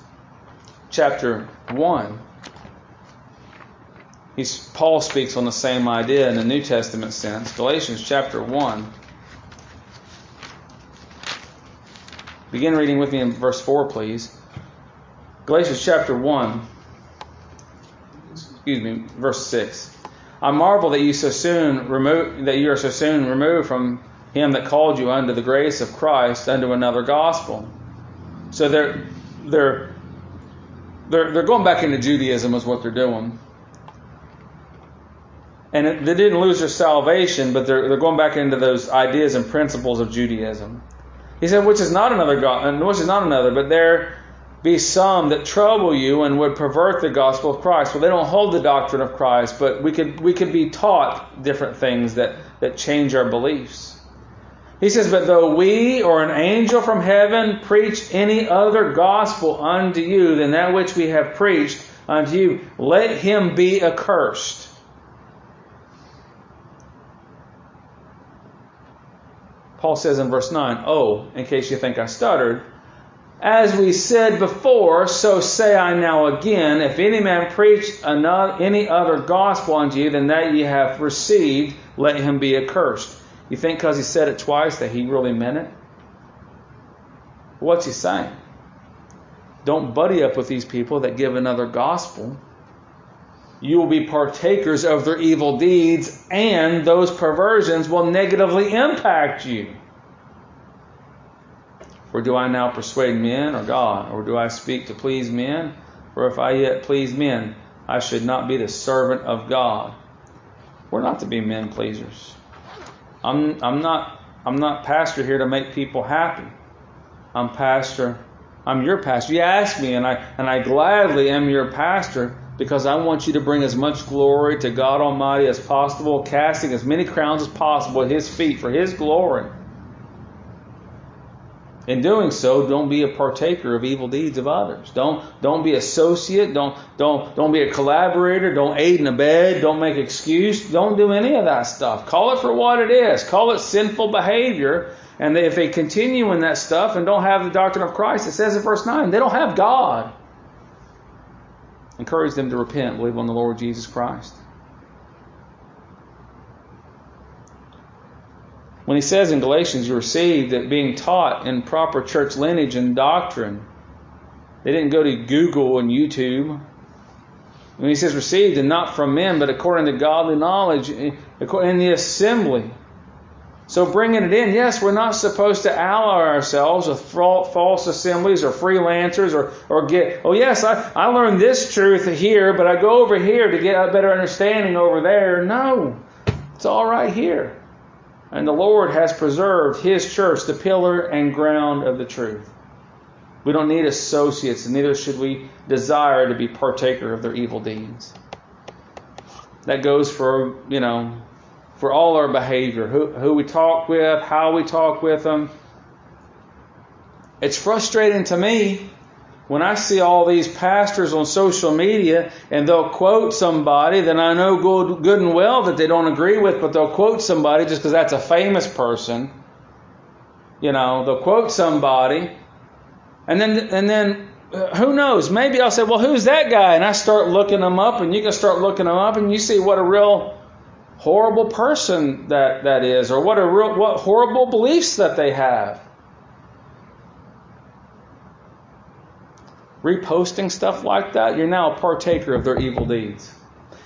chapter 1, he's, Paul speaks on the same idea in the New Testament sense. Galatians chapter 1. Begin reading with me in verse 4, please. Galatians chapter 1, excuse me, verse 6. I marvel that you so soon remove that you are so soon removed from him that called you unto the grace of Christ unto another gospel. So they're they're they're they're going back into Judaism is what they're doing. And it, they didn't lose their salvation, but they're they're going back into those ideas and principles of Judaism. He said, which is not another God, which is not another, but there be some that trouble you and would pervert the gospel of Christ. Well, they don't hold the doctrine of Christ, but we could we could be taught different things that that change our beliefs. He says, But though we or an angel from heaven preach any other gospel unto you than that which we have preached unto you, let him be accursed. Paul says in verse 9, Oh, in case you think I stuttered, as we said before, so say I now again, if any man preach another, any other gospel unto you than that ye have received, let him be accursed. You think because he said it twice that he really meant it? What's he saying? Don't buddy up with these people that give another gospel. You will be partakers of their evil deeds, and those perversions will negatively impact you. For do I now persuade men or God? Or do I speak to please men? For if I yet please men, I should not be the servant of God. We're not to be men pleasers. I'm, I'm not I'm not pastor here to make people happy. I'm pastor. I'm your pastor. You ask me, and I and I gladly am your pastor because I want you to bring as much glory to God Almighty as possible, casting as many crowns as possible at His feet for His glory. In doing so, don't be a partaker of evil deeds of others. Don't don't be associate. Don't don't don't be a collaborator. Don't aid and abet. Don't make excuse. Don't do any of that stuff. Call it for what it is. Call it sinful behavior. And if they continue in that stuff and don't have the doctrine of Christ, it says in verse nine, they don't have God. Encourage them to repent, believe on the Lord Jesus Christ. When he says in Galatians, you received that being taught in proper church lineage and doctrine, they didn't go to Google and YouTube. When he says received, and not from men, but according to godly knowledge eh, in the assembly. So bringing it in, yes, we're not supposed to ally ourselves with false assemblies or freelancers or, or get, oh yes, I, I learned this truth here, but I go over here to get a better understanding over there. No, it's all right here. And the Lord has preserved His church, the pillar and ground of the truth. We don't need associates, and neither should we desire to be partaker of their evil deeds. That goes for, you know, for all our behavior, who, who we talk with, how we talk with them. It's frustrating to me when I see all these pastors on social media and they'll quote somebody, then I know good, good and well that they don't agree with, but they'll quote somebody just because that's a famous person. You know, they'll quote somebody, and then and then uh, who knows? Maybe I'll say, well, who's that guy? And I start looking them up, and you can start looking them up, and you see what a real horrible person that that is, or what a real what horrible beliefs that they have. Reposting stuff like that, you're now a partaker of their evil deeds.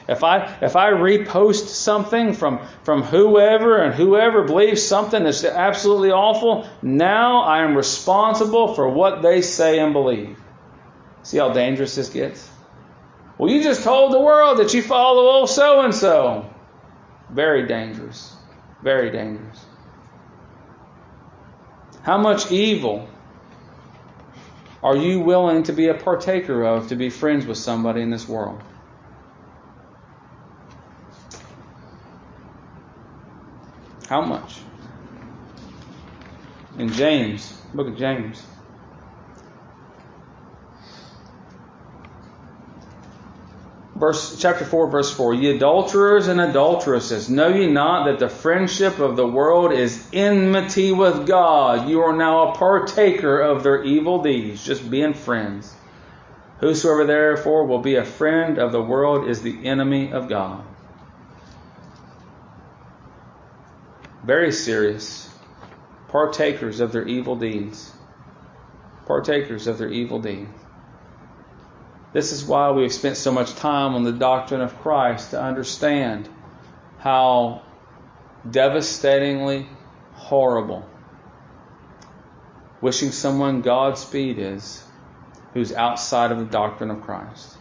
If I if I repost something from from whoever and whoever believes something that's absolutely awful, now I am responsible for what they say and believe. See how dangerous this gets? Well, you just told the world that you follow old so and so. Very dangerous. Very dangerous. How much evil are you willing to be a partaker of to be friends with somebody in this world? How much? In James, book of James. Verse chapter 4 verse 4 Ye adulterers and adulteresses know ye not that the friendship of the world is enmity with God you are now a partaker of their evil deeds just being friends whosoever therefore will be a friend of the world is the enemy of God Very serious. Partakers of their evil deeds. Partakers of their evil deeds. This is why we have spent so much time on the doctrine of Christ to understand how devastatingly horrible wishing someone Godspeed is who's outside of the doctrine of Christ.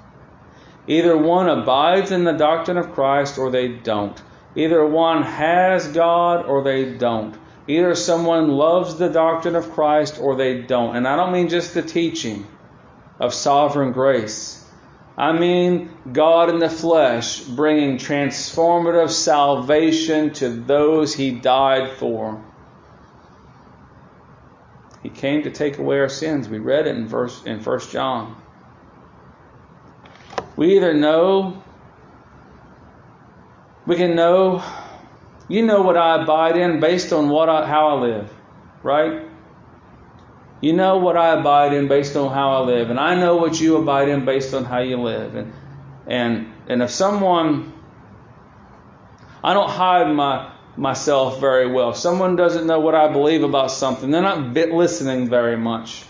Either one abides in the doctrine of Christ or they don't. Either one has God or they don't. Either someone loves the doctrine of Christ or they don't. And I don't mean just the teaching of sovereign grace. I mean God in the flesh bringing transformative salvation to those he died for. He came to take away our sins. We read it in verse in 1 John. We either know we can know, you know what I abide in based on what I, how I live, right? You know what I abide in based on how I live, and I know what you abide in based on how you live. And and and if someone, I don't hide my myself very well. If someone doesn't know what I believe about something, they're not listening very much.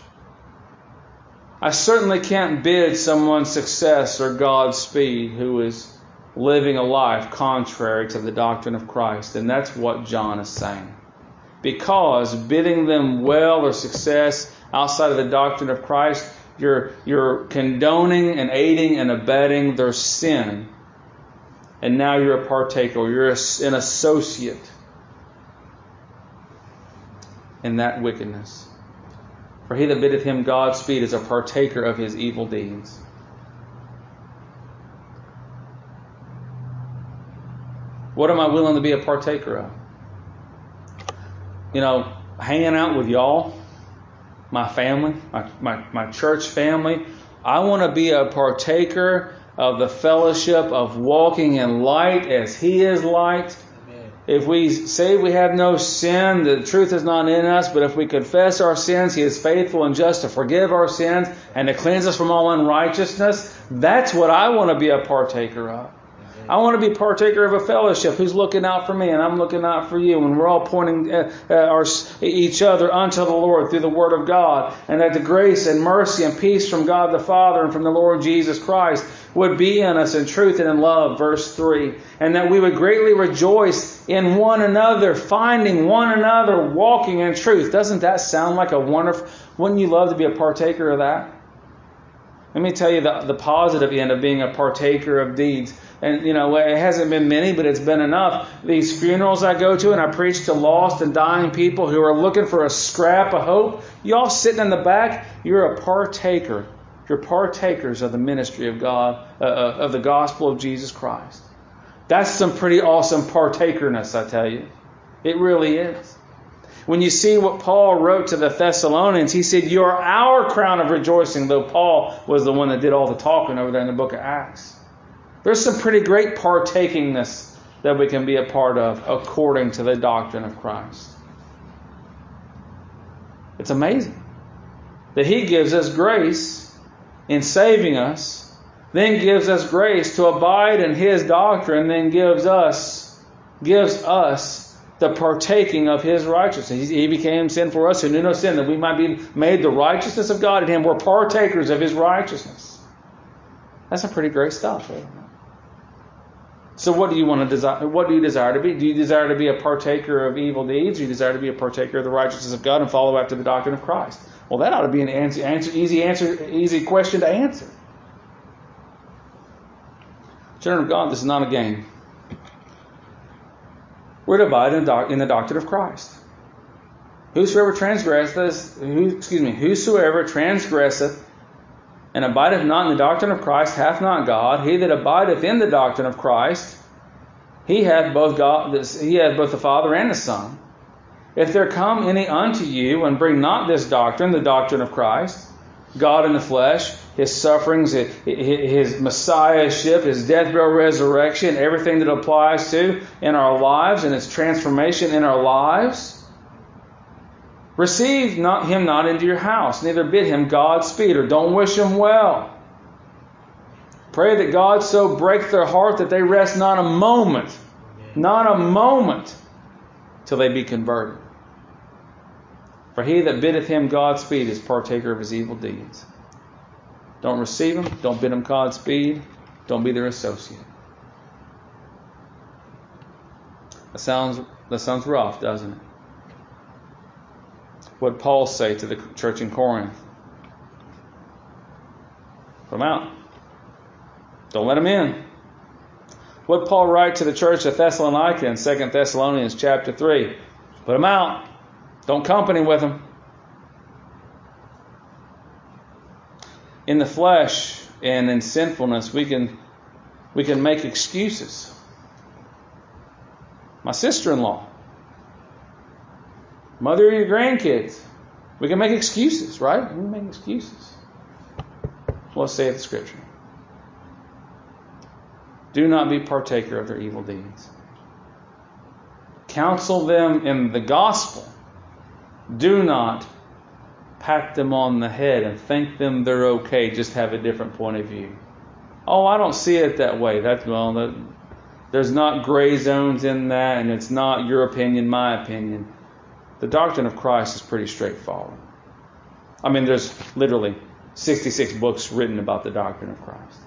I certainly can't bid someone success or Godspeed who is living a life contrary to the doctrine of Christ. And that's what John is saying. Because bidding them well or success outside of the doctrine of Christ, you're, you're condoning and aiding and abetting their sin. And now you're a partaker, you're an associate in that wickedness. For he that biddeth him Godspeed is a partaker of his evil deeds. What am I willing to be a partaker of? You know, hanging out with y'all, my family, my, my, my church family. I want to be a partaker of the fellowship of walking in light as He is light. If we say we have no sin, the truth is not in us, but if we confess our sins, He is faithful and just to forgive our sins and to cleanse us from all unrighteousness. That's what I want to be a partaker of. I want to be partaker of a fellowship who's looking out for me and I'm looking out for you. And we're all pointing uh, uh, our, each other unto the Lord through the Word of God. And that the grace and mercy and peace from God the Father and from the Lord Jesus Christ would be in us in truth and in love. Verse 3. And that we would greatly rejoice in one another, finding one another, walking in truth. Doesn't that sound like a wonderful, wouldn't you love to be a partaker of that? Let me tell you the, the positive end of being a partaker of deeds and you know it hasn't been many, but it's been enough. These funerals I go to, and I preach to lost and dying people who are looking for a scrap of hope. Y'all sitting in the back, you're a partaker. You're partakers of the ministry of God, uh, uh, of the gospel of Jesus Christ. That's some pretty awesome partakerness, I tell you. It really is. When you see what Paul wrote to the Thessalonians, he said, You are our crown of rejoicing, though Paul was the one that did all the talking over there in the book of Acts. There's some pretty great partakingness that we can be a part of according to the doctrine of Christ. It's amazing that He gives us grace in saving us, then gives us grace to abide in His doctrine, then gives us gives us the partaking of His righteousness. He became sin for us who knew no sin, that we might be made the righteousness of God in Him. We're partakers of His righteousness. That's some pretty great stuff. So what do you want to desire? What do you desire to be? Do you desire to be a partaker of evil deeds? Do you desire to be a partaker of the righteousness of God and follow after the doctrine of Christ? Well, that ought to be an answer, answer, easy answer, easy question to answer. Children of God, this is not a game. We're divided in the doctrine of Christ. Whosoever transgresseth, who, excuse me, whosoever transgresseth and abideth not in the doctrine of Christ hath not God. He that abideth in the doctrine of Christ, he hath both God, he hath both the Father and the Son. If there come any unto you and bring not this doctrine, the doctrine of Christ, God in the flesh, his sufferings, his messiahship, his death, burial, resurrection, everything that applies to in our lives and its transformation in our lives, Receive not him not into your house, neither bid him Godspeed, or don't wish him well. Pray that God so break their heart that they rest not a moment, not a moment, till they be converted. For he that biddeth him Godspeed is partaker of his evil deeds. Don't receive him, don't bid him Godspeed, don't be their associate. That sounds that sounds rough, doesn't it? What Paul say to the church in Corinth? Put them out. Don't let them in. What Paul write to the church of Thessalonica in 2 Thessalonians chapter 3? Put them out. Don't company with them. In the flesh and in sinfulness, we can we can make excuses. My sister-in-law, Mother of your grandkids. We can make excuses, right? We can make excuses. Well, say the scripture. Do not be partaker of their evil deeds. Counsel them in the gospel. Do not pat them on the head and think them they're okay, just have a different point of view. Oh, I don't see it that way. That's well, that, there's not gray zones in that, and it's not your opinion, my opinion the doctrine of Christ is pretty straightforward. I mean, there's literally 66 books written about the doctrine of Christ.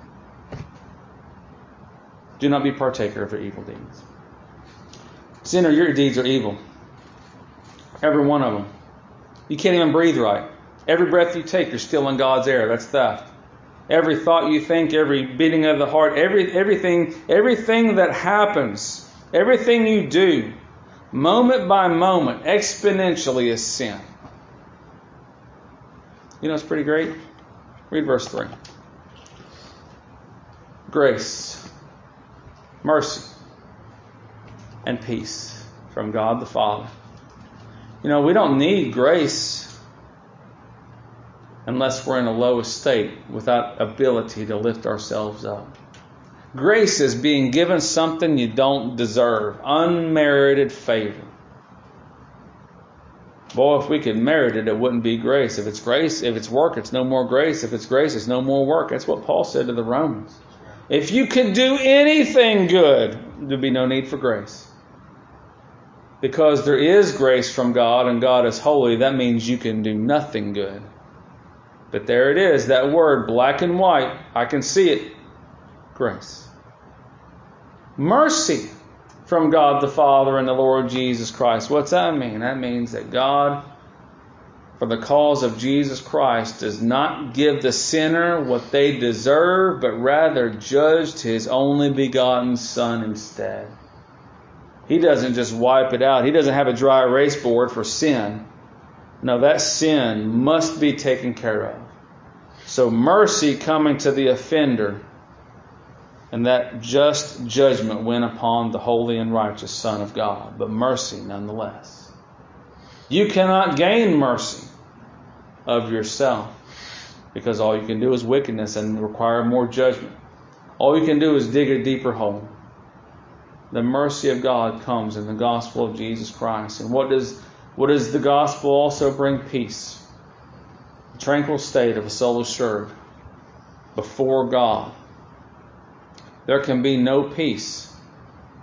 Do not be partaker of their evil deeds. Sinner, your deeds are evil. Every one of them. You can't even breathe right. Every breath you take, you're still in God's air. That's theft. Every thought you think, every beating of the heart, every, everything, everything that happens, everything you do moment by moment, exponentially is sin. You know, it's pretty great. Read verse 3. Grace, mercy, and peace from God the Father. You know, we don't need grace unless we're in a low estate without ability to lift ourselves up. Grace is being given something you don't deserve, unmerited favor. Boy, if we could merit it, it wouldn't be grace. If it's grace, if it's work, it's no more grace. If it's grace, it's no more work. That's what Paul said to the Romans. If you could do anything good, there'd be no need for grace. Because there is grace from God and God is holy, that means you can do nothing good. But there it is, that word, black and white. I can see it grace. Mercy from God the Father and the Lord Jesus Christ. What's that mean? That means that God, for the cause of Jesus Christ, does not give the sinner what they deserve, but rather judged his only begotten Son instead. He doesn't just wipe it out. He doesn't have a dry erase board for sin. No, that sin must be taken care of. So mercy coming to the offender and that just judgment went upon the holy and righteous Son of God, but mercy nonetheless. You cannot gain mercy of yourself because all you can do is wickedness and require more judgment. All you can do is dig a deeper hole. The mercy of God comes in the gospel of Jesus Christ. And what does What does the gospel also bring? Peace. A tranquil state of a soul assured before God. There can be no peace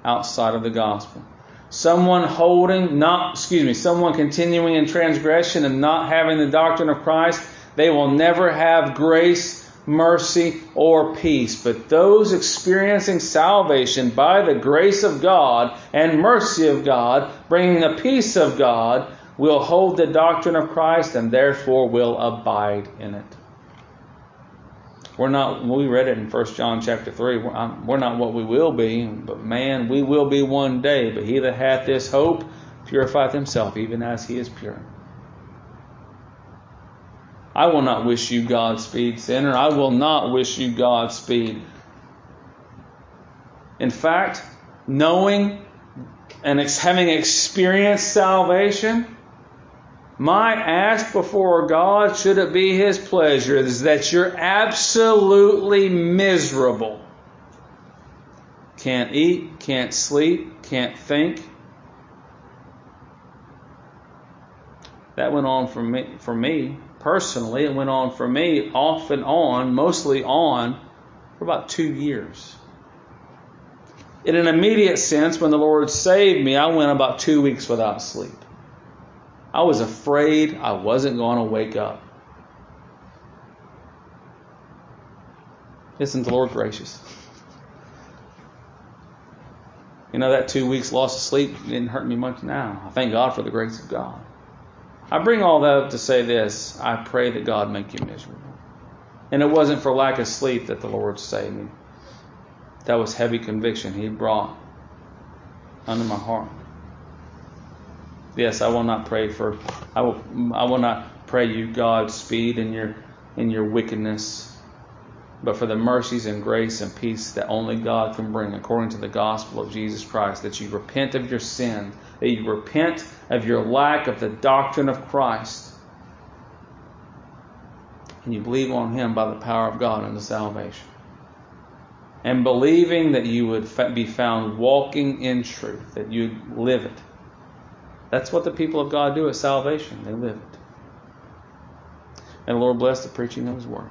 outside of the gospel. Someone holding, not, excuse me, someone continuing in transgression and not having the doctrine of Christ, they will never have grace, mercy, or peace. But those experiencing salvation by the grace of God and mercy of God, bringing the peace of God, will hold the doctrine of Christ and therefore will abide in it. We're not, we read it in 1 John chapter 3, we're not what we will be, but man, we will be one day. But he that hath this hope purifieth himself, even as he is pure. I will not wish you Godspeed, sinner. I will not wish you Godspeed. In fact, knowing and having experienced salvation, my ask before God, should it be His pleasure, is that you're absolutely miserable. Can't eat, can't sleep, can't think. That went on for me, for me personally. It went on for me off and on, mostly on, for about two years. In an immediate sense, when the Lord saved me, I went about two weeks without sleep. I was afraid I wasn't going to wake up. Isn't the Lord gracious? You know, that two weeks loss of sleep didn't hurt me much now. I thank God for the grace of God. I bring all that up to say this I pray that God make you miserable. And it wasn't for lack of sleep that the Lord saved me. That was heavy conviction He brought under my heart. Yes, I will not pray for I will I will not pray you God's speed in your in your wickedness, but for the mercies and grace and peace that only God can bring according to the gospel of Jesus Christ, that you repent of your sin, that you repent of your lack of the doctrine of Christ, and you believe on him by the power of God unto salvation. And believing that you would be found walking in truth, that you live it that's what the people of God do at salvation. They live it. And the Lord bless the preaching of His Word.